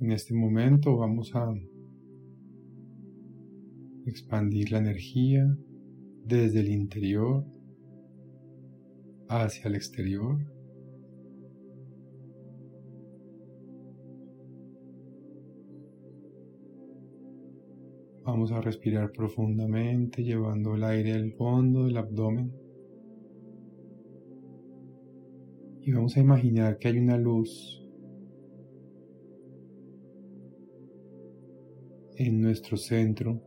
En este momento vamos a expandir la energía desde el interior hacia el exterior. Vamos a respirar profundamente llevando el aire al fondo del abdomen. Y vamos a imaginar que hay una luz en nuestro centro,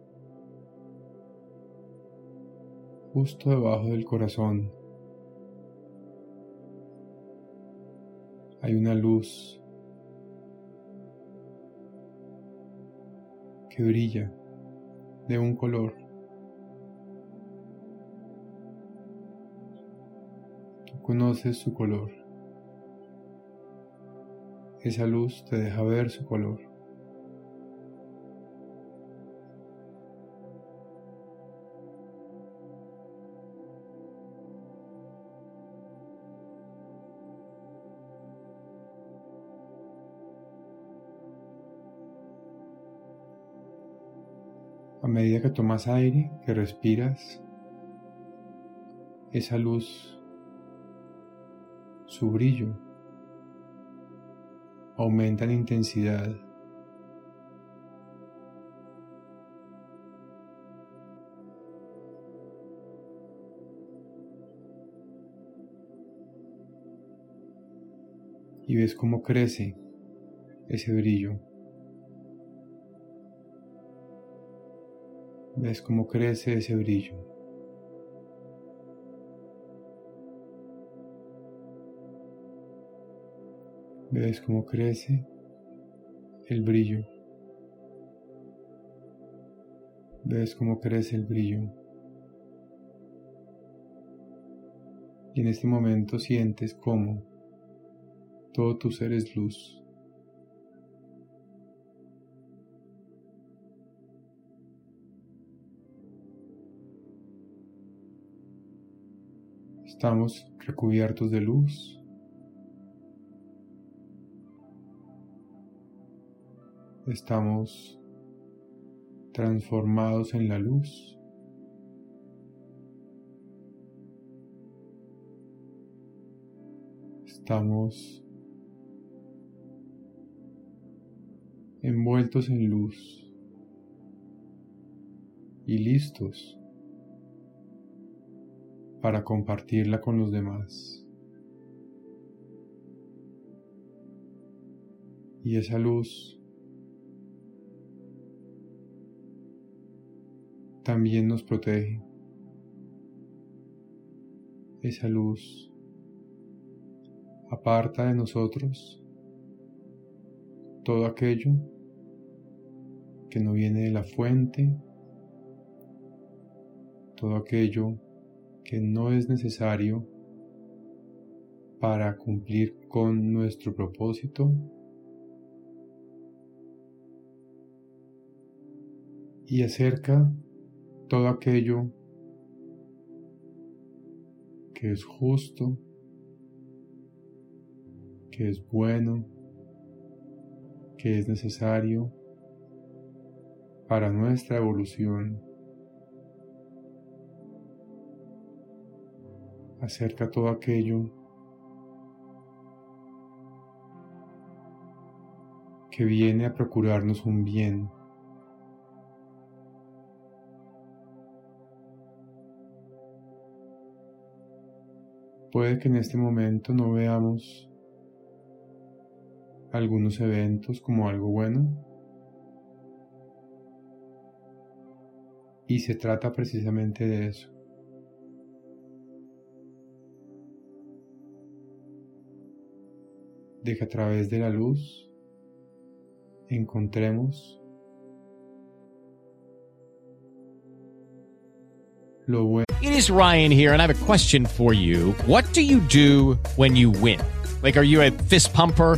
justo debajo del corazón. Hay una luz que brilla de un color. Tú conoces su color. Esa luz te deja ver su color. Medida que tomas aire, que respiras, esa luz, su brillo, aumenta en intensidad. Y ves cómo crece ese brillo. Ves cómo crece ese brillo. Ves cómo crece el brillo. Ves cómo crece el brillo. Y en este momento sientes cómo todo tu ser es luz. Estamos recubiertos de luz. Estamos transformados en la luz. Estamos envueltos en luz y listos para compartirla con los demás. Y esa luz también nos protege. Esa luz aparta de nosotros todo aquello que no viene de la fuente, todo aquello que no es necesario para cumplir con nuestro propósito. Y acerca todo aquello que es justo, que es bueno, que es necesario para nuestra evolución acerca todo aquello que viene a procurarnos un bien. Puede que en este momento no veamos algunos eventos como algo bueno. Y se trata precisamente de eso. De que a través de la luz encontremos lo bueno. It is Ryan here and I have a question for you. What do you do when you win? Like are you a fist pumper?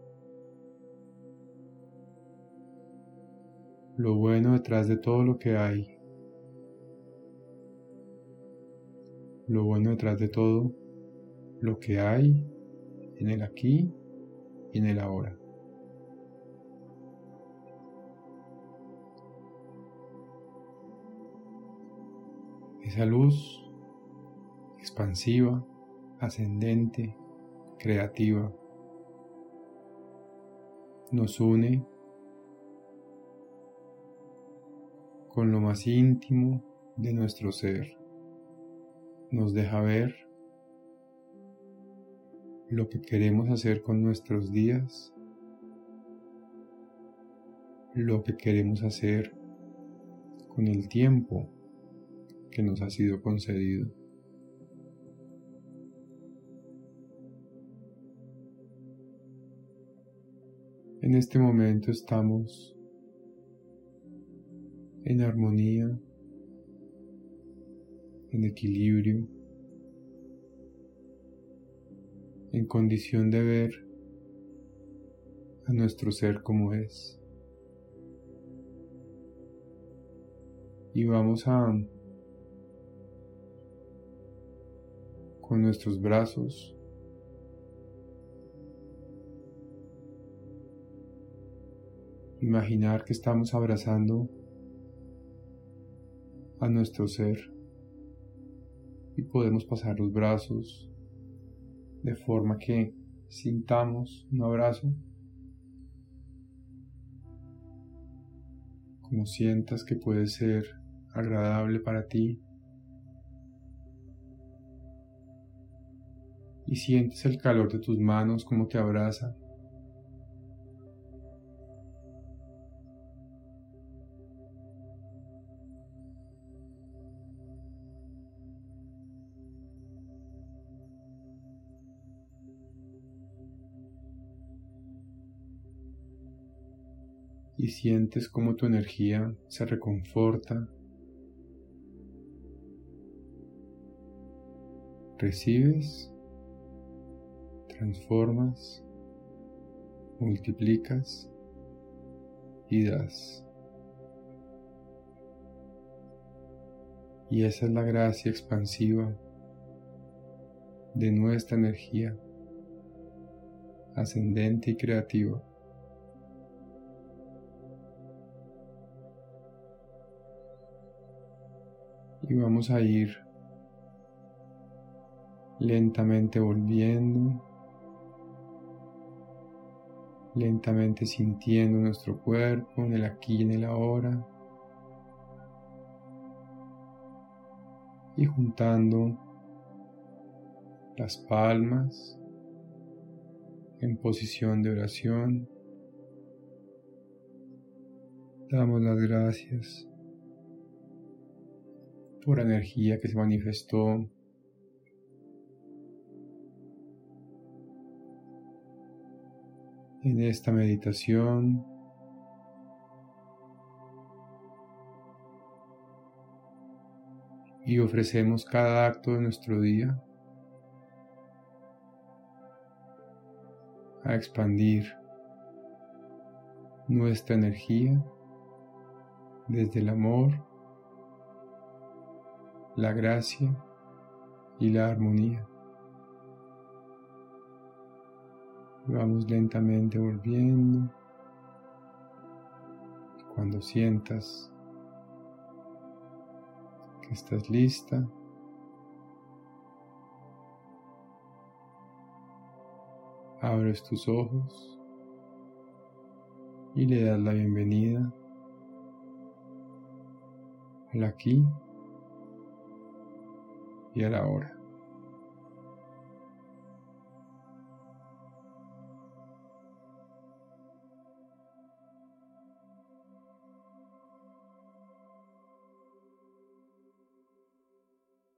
Lo bueno detrás de todo lo que hay, lo bueno detrás de todo lo que hay en el aquí y en el ahora. Esa luz expansiva, ascendente, creativa, nos une con lo más íntimo de nuestro ser. Nos deja ver lo que queremos hacer con nuestros días, lo que queremos hacer con el tiempo que nos ha sido concedido. En este momento estamos en armonía, en equilibrio, en condición de ver a nuestro ser como es. Y vamos a con nuestros brazos imaginar que estamos abrazando a nuestro ser. Y podemos pasar los brazos de forma que sintamos un abrazo. Como sientas que puede ser agradable para ti. Y sientes el calor de tus manos como te abraza y sientes como tu energía se reconforta. Recibes, transformas, multiplicas y das. Y esa es la gracia expansiva de nuestra energía ascendente y creativa. Y vamos a ir lentamente volviendo, lentamente sintiendo nuestro cuerpo en el aquí y en el ahora y juntando las palmas en posición de oración. Damos las gracias por energía que se manifestó en esta meditación. Y ofrecemos cada acto de nuestro día a expandir nuestra energía desde el amor la gracia y la armonía. Vamos lentamente volviendo. Cuando sientas que estás lista, abres tus ojos y le das la bienvenida al aquí y a la hora.